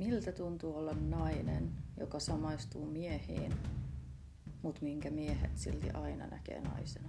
Miltä tuntuu olla nainen, joka samaistuu miehiin, mutta minkä miehet silti aina näkee naisena?